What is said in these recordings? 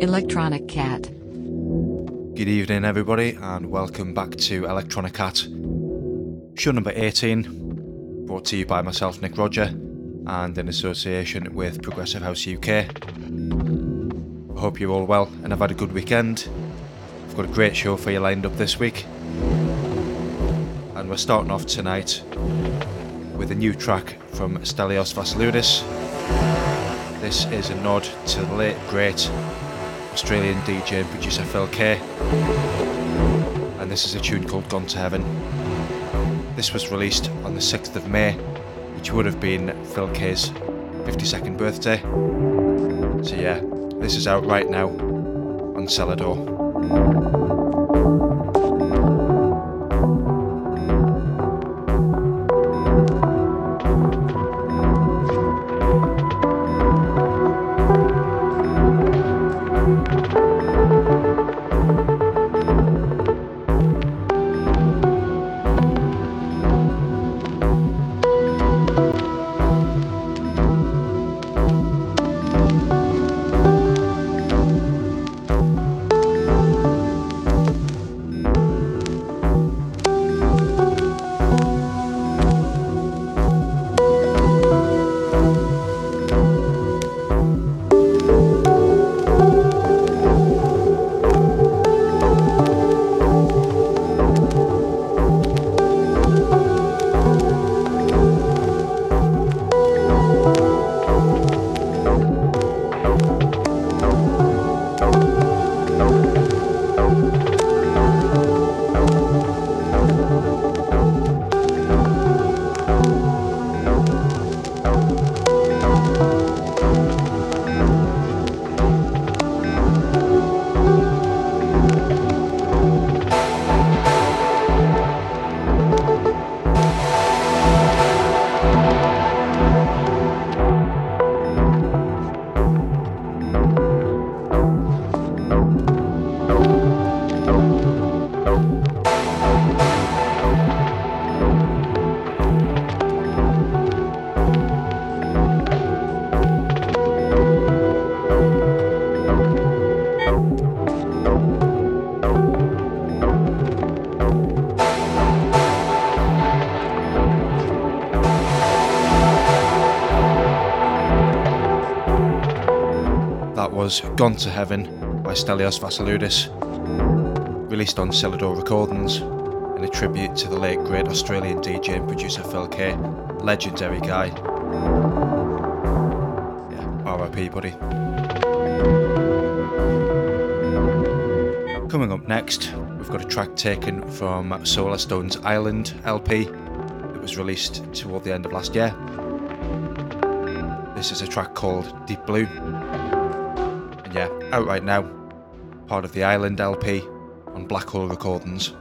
Electronic Cat. Good evening, everybody, and welcome back to Electronic Cat, show number 18, brought to you by myself, Nick Roger, and in association with Progressive House UK. I hope you're all well and have had a good weekend. I've got a great show for you lined up this week, and we're starting off tonight with a new track from Stelios Vassiliadis. This is a nod to the late, great Australian DJ and producer Phil K. And this is a tune called Gone to Heaven. This was released on the 6th of May, which would have been Phil K's 52nd birthday. So, yeah, this is out right now on Selador. Was Gone to Heaven by Stelios Vassiliadis, released on Selador Recordings in a tribute to the late great Australian DJ and producer Phil K. Legendary guy. Yeah, RIP, buddy. Coming up next, we've got a track taken from Solarstone's Island LP It was released toward the end of last year. This is a track called Deep Blue out right now. Part of the Island LP on Black Hole Recordings.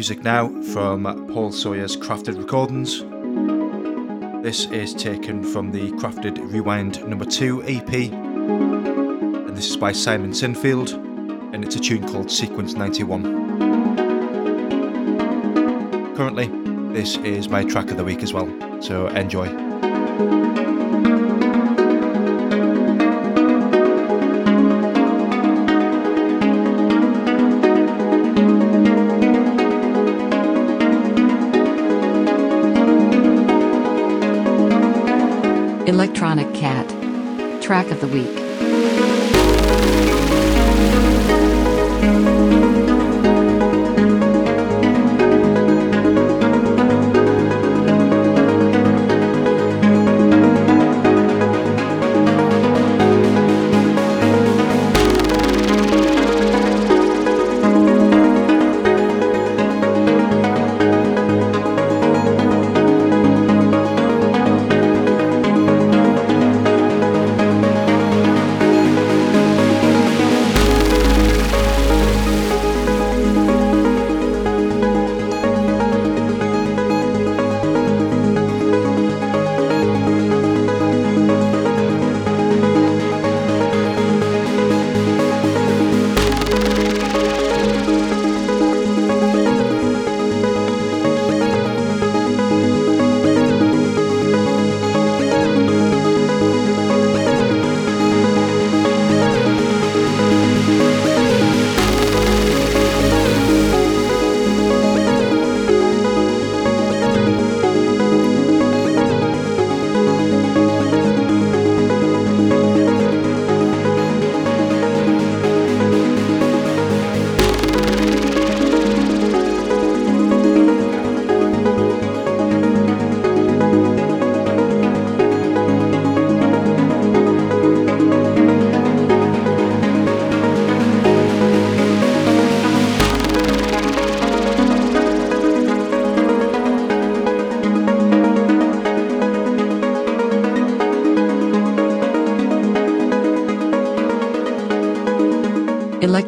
Music now from Paul Sawyer's Crafted Recordings. This is taken from the Crafted Rewind number 2 EP, and this is by Simon Sinfield, and it's a tune called Sequence 91. Currently, this is my track of the week as well, so enjoy. Electronic Cat. Track of the Week.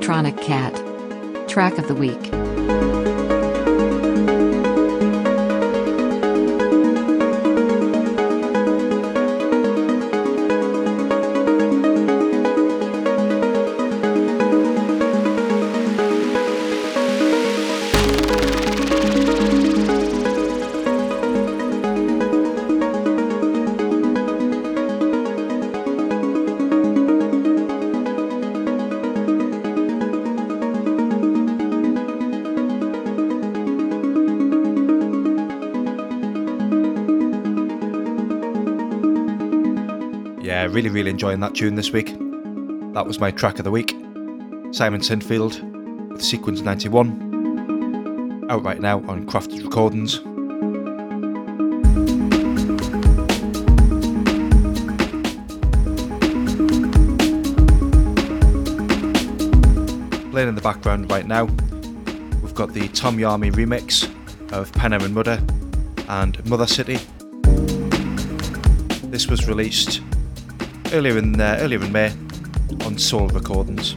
Electronic Cat. Track of the Week. Really, really enjoying that tune this week. That was my track of the week. Simon Sinfield with Sequence 91. Out right now on Crafted Recordings. Playing in the background right now, we've got the Tom Yarmy remix of Penna and Mudder and Mother City. This was released earlier in uh, earlier in May on Soul Recordings.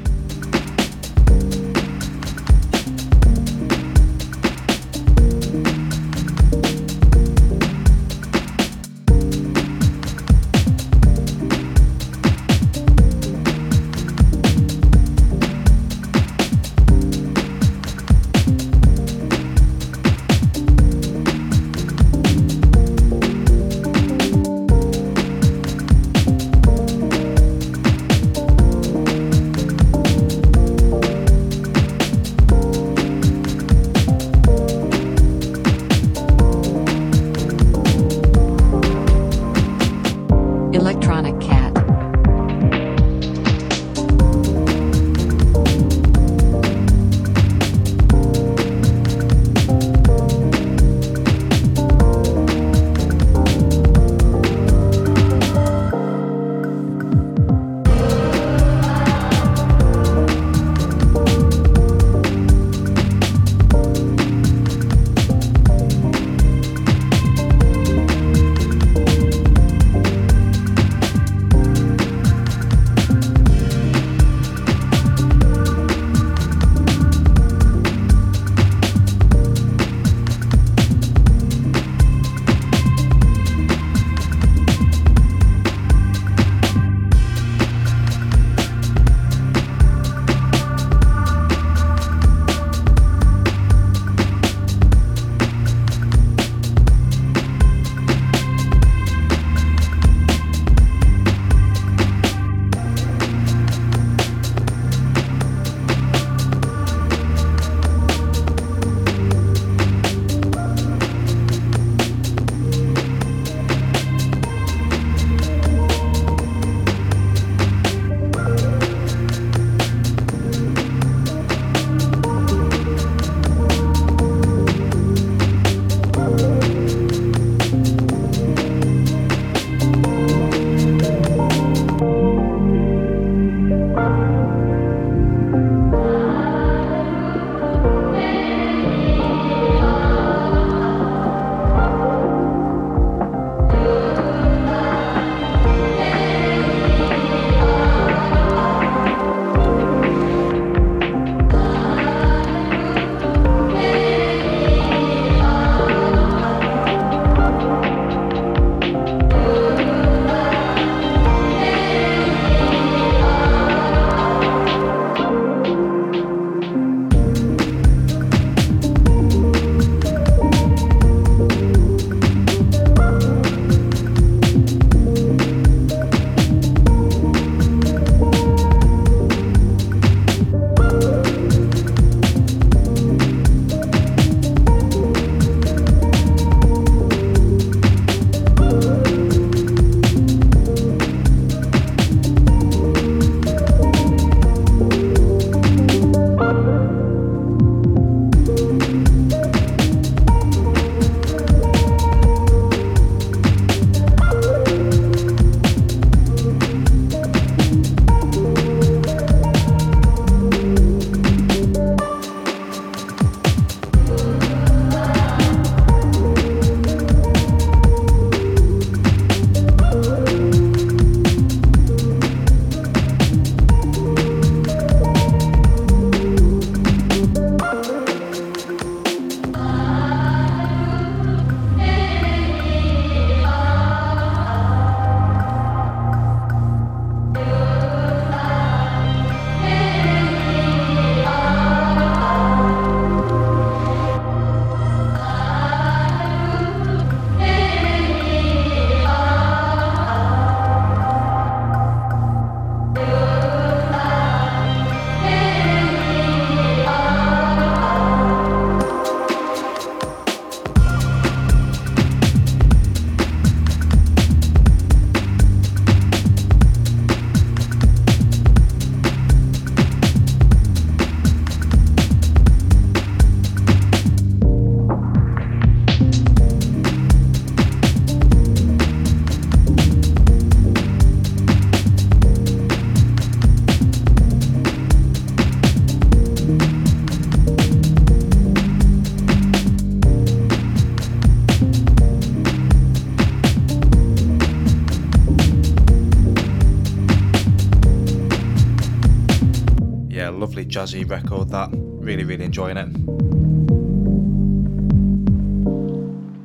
Jazzy record that. Really, really enjoying it.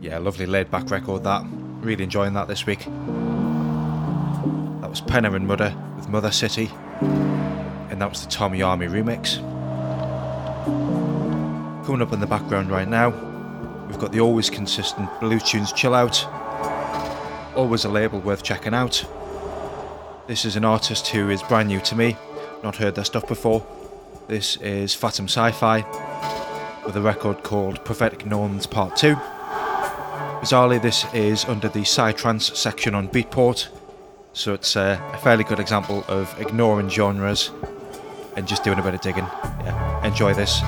Yeah, lovely laid back record that. Really enjoying that this week. That was Penner and Mudder with Mother City. And that was the Tommy Army remix. Coming up in the background right now, we've got the always consistent Blue Tunes Chill Out. Always a label worth checking out. This is an artist who is brand new to me, not heard their stuff before. This is Fatum Sci Fi with a record called Prophetic Norns Part 2. Bizarrely, this is under the Psytrance section on Beatport, so it's uh, a fairly good example of ignoring genres and just doing a bit of digging. Yeah, enjoy this.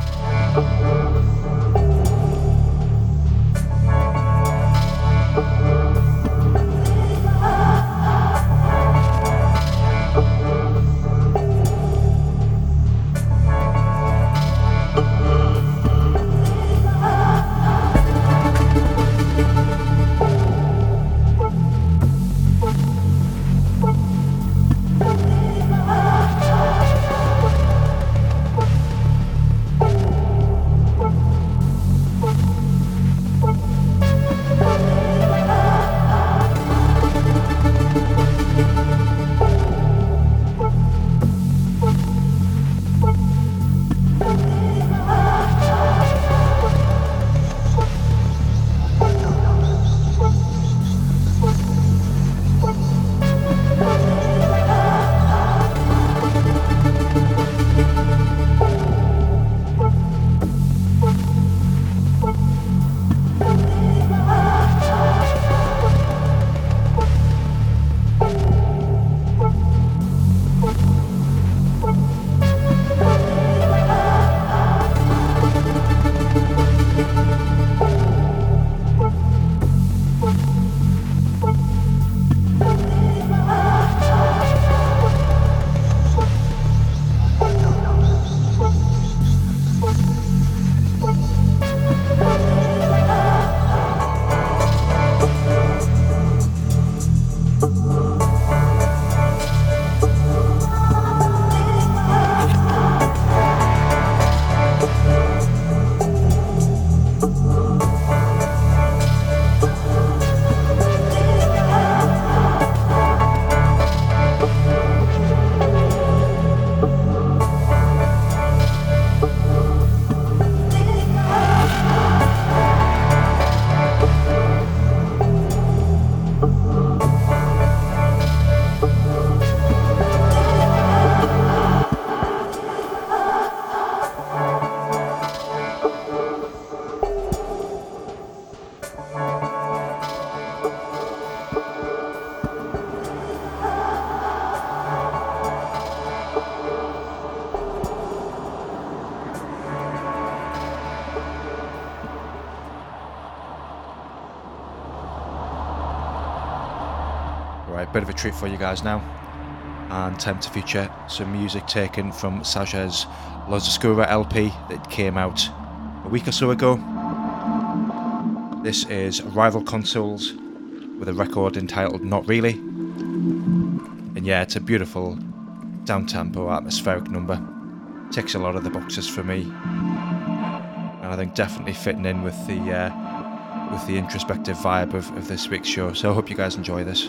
For you guys now. And time to feature some music taken from Saja's Los Oscura LP that came out a week or so ago. This is Rival Consoles with a record entitled Not Really. And yeah, it's a beautiful down tempo atmospheric number. Ticks a lot of the boxes for me. And I think definitely fitting in with the uh, with the introspective vibe of, of this week's show. So I hope you guys enjoy this.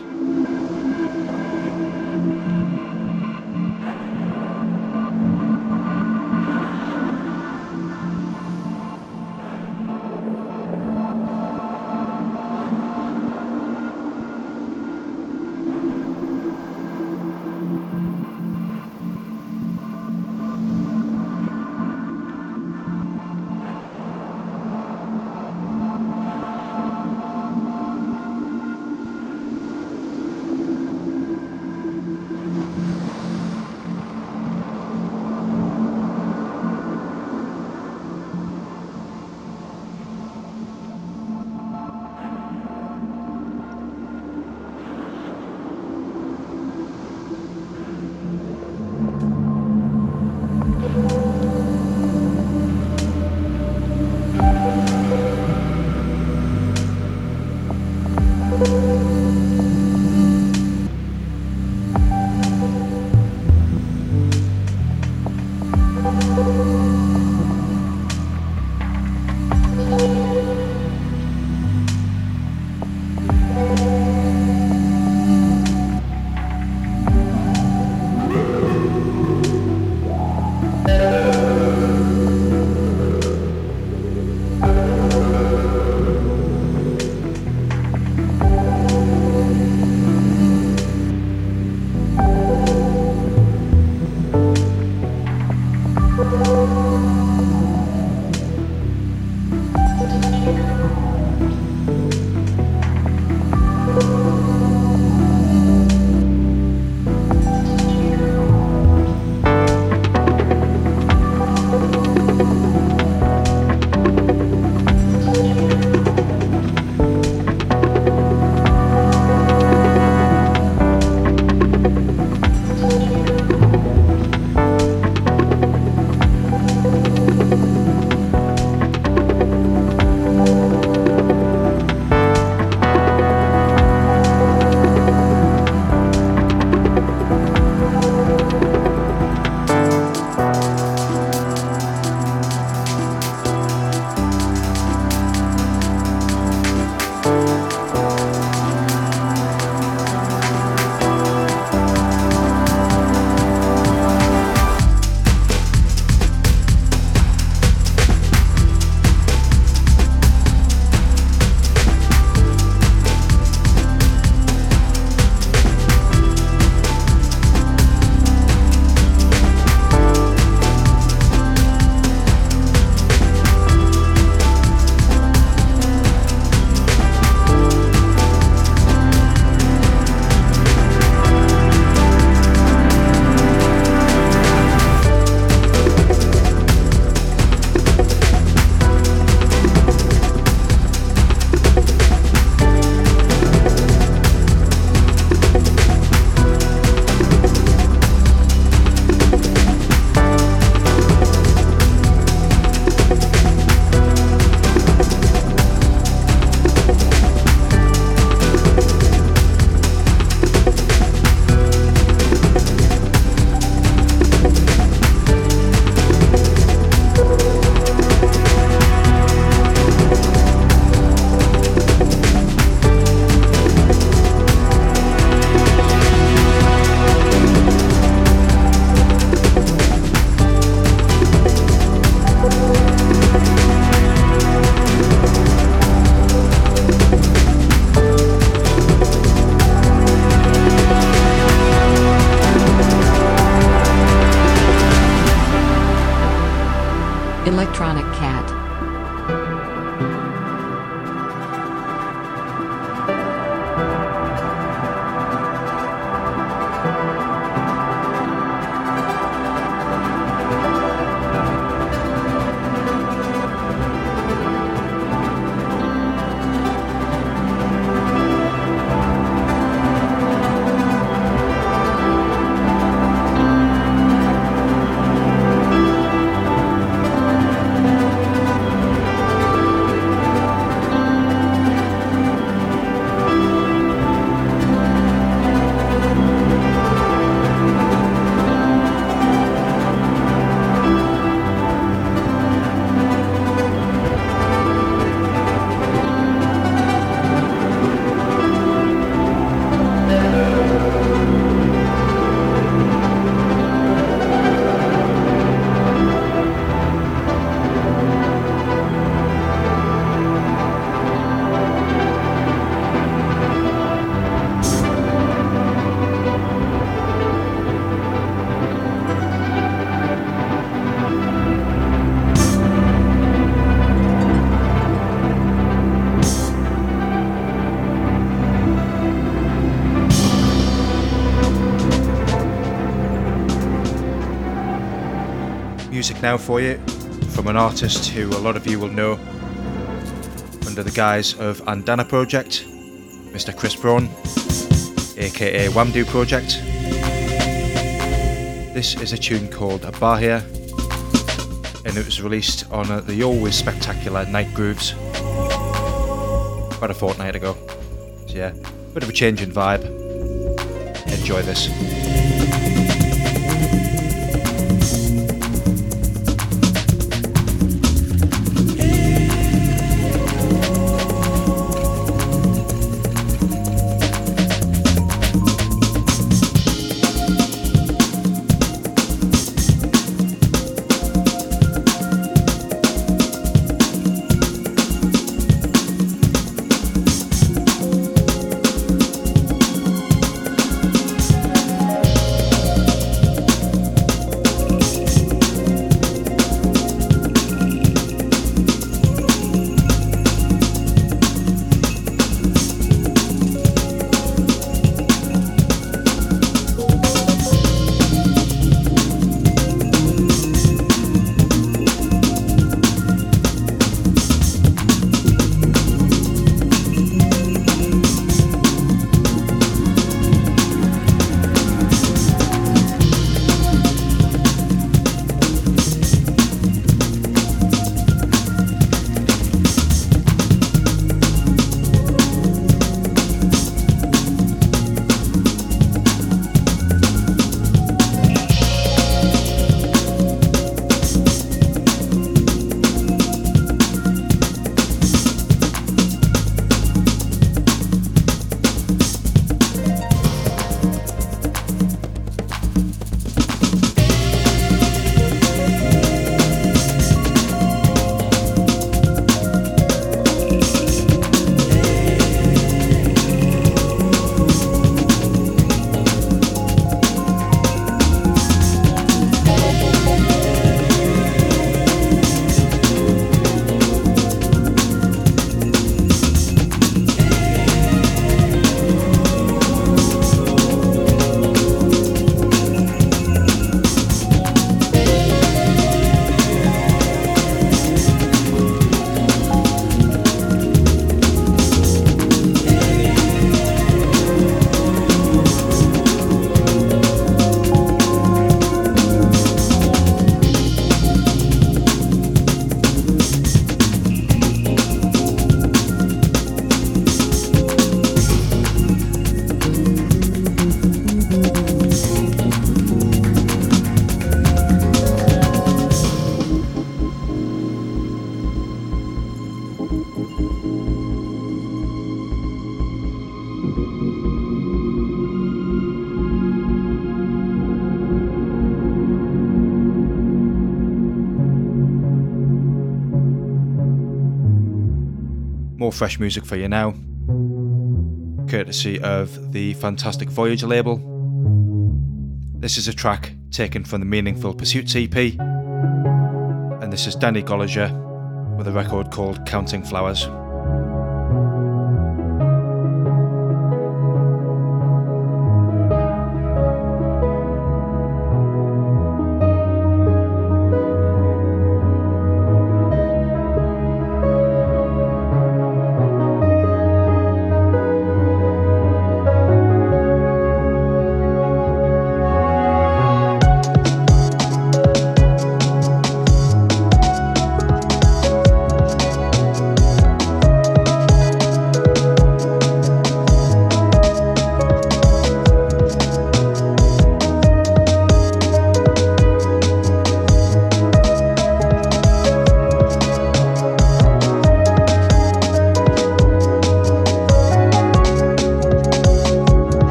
Now for you from an artist who a lot of you will know under the guise of Ananda Project, Mr. Chris Brann, aka Wamdue Project. This is a tune called Bahia, and it was released on the always spectacular Nite Grooves about a fortnight ago. So, yeah, bit of a change in vibe. Enjoy this. Fresh music for you now, courtesy of the Fantastic Voyage label. This is a track taken from the Meaningful Pursuits EP, and this is Danny Goliger with a record called Counting Flowers.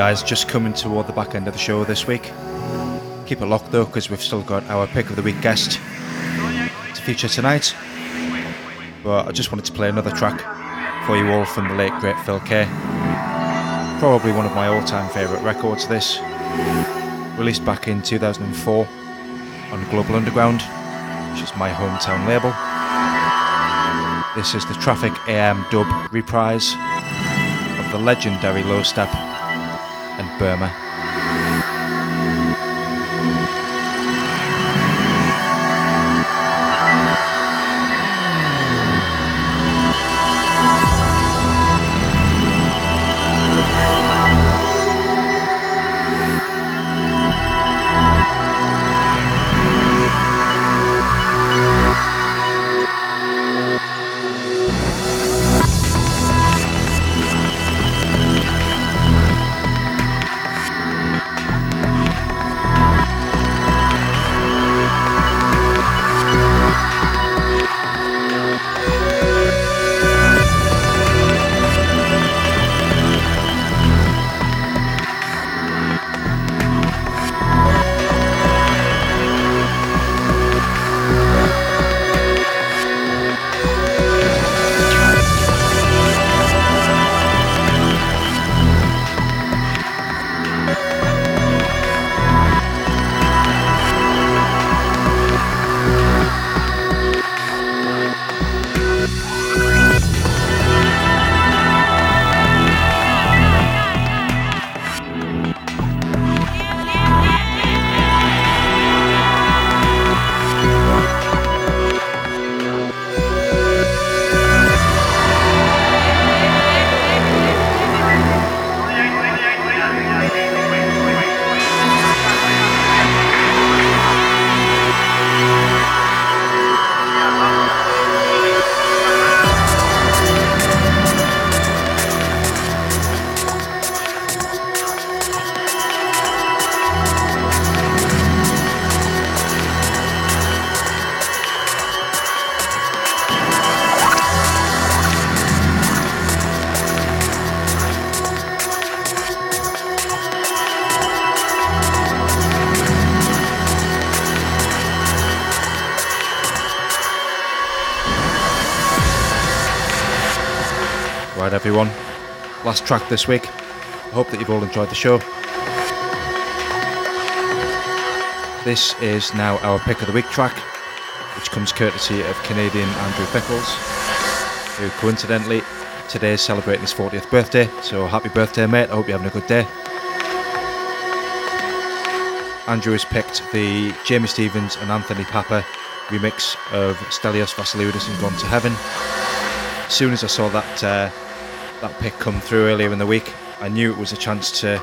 Reprise just coming toward the back end of the show this week. Keep it locked though, because we've still got our pick of the week guest to feature tonight. But I just wanted to play another track for you all from the late great Phil K. Probably one of my all time favourite records, this. Released back in 2004 on Global Underground, which is my hometown label. This is the Traffic AM dub reprise of the legendary Lostep and Burma. Last track this week. I hope that you've all enjoyed the show. This is now our pick of the week track, which comes courtesy of Canadian Andrew Pickles, who coincidentally today is celebrating his 40th birthday. So happy birthday, mate. I hope you're having a good day. Andrew has picked the Jamie Stevens and Anthony Papa remix of Stelios Vassiliadis and Gone to Heaven. As soon as I saw that uh, that pick come through earlier in the week, I knew it was a chance to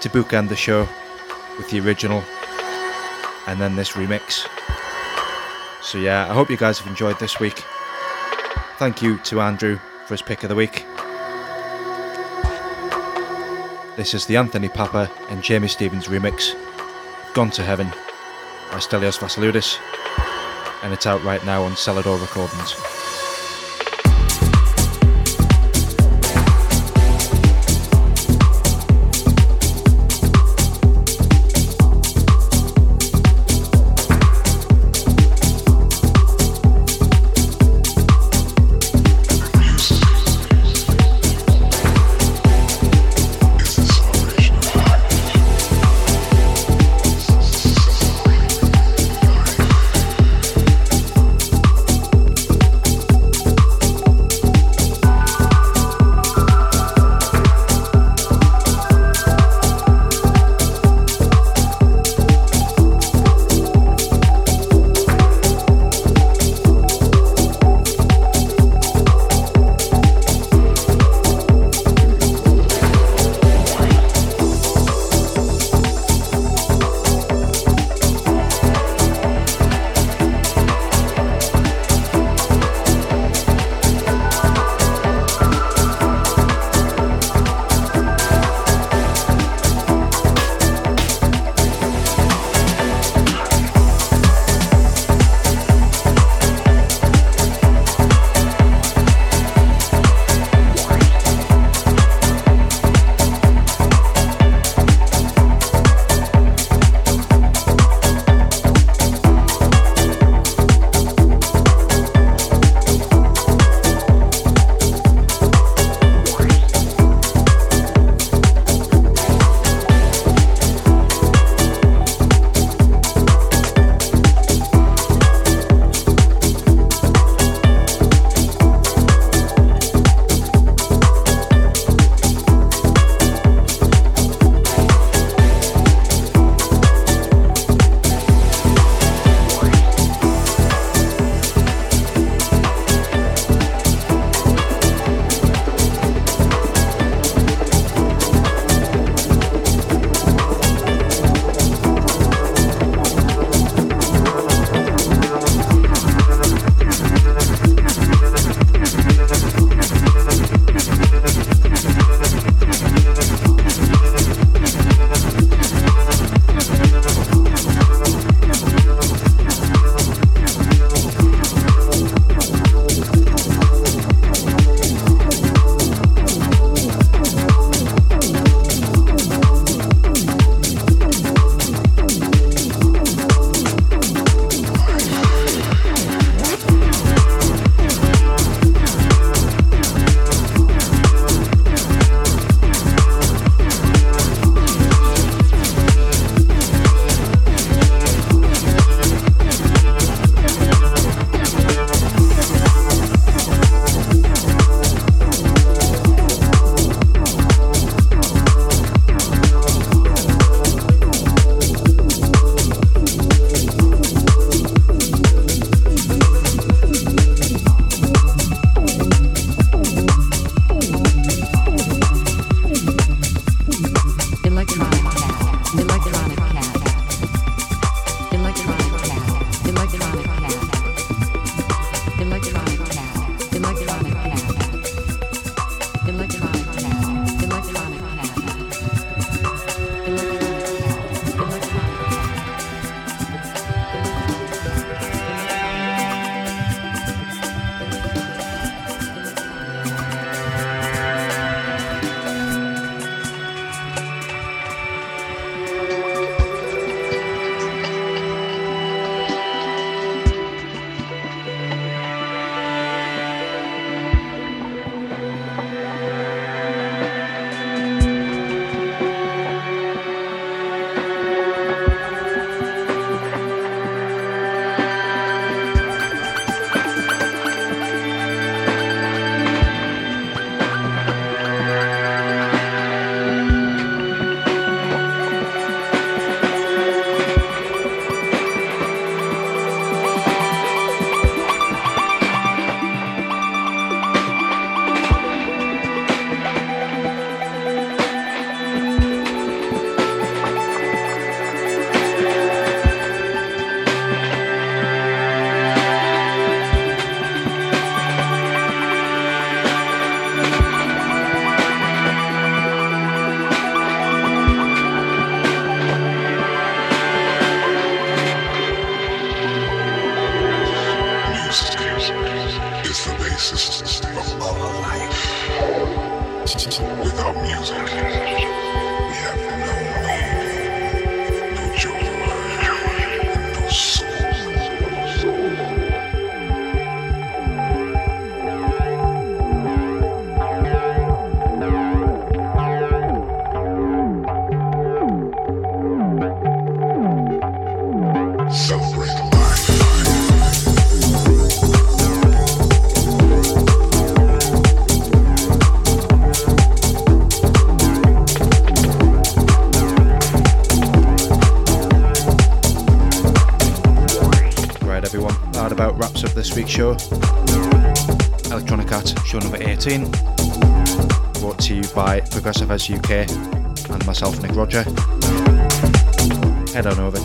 to bookend the show with the original and then this remix. So yeah, I hope you guys have enjoyed this week. Thank you to Andrew for his pick of the week. This is the Anthony Papa and Jamie Stevens remix, Gone to Heaven by Stelios Vassiliadis, and it's out right now on Selador Recordings.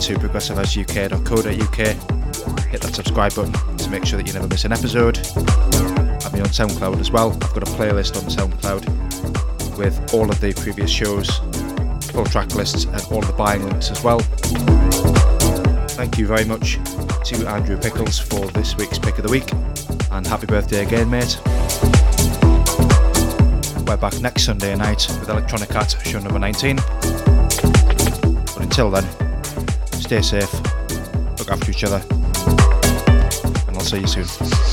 To progressiveedgeuk.co.uk, hit that subscribe button to make sure that you never miss an episode. Be on SoundCloud as well. I've got a playlist on SoundCloud with all of the previous shows, full track lists, and all the buying links as well. Thank you very much to Andrew Pickles for this week's pick of the week, and happy birthday again, mate. We're back next Sunday night with Electronic Cat show number 19. But until then, stay safe, look after each other, and I'll see you soon.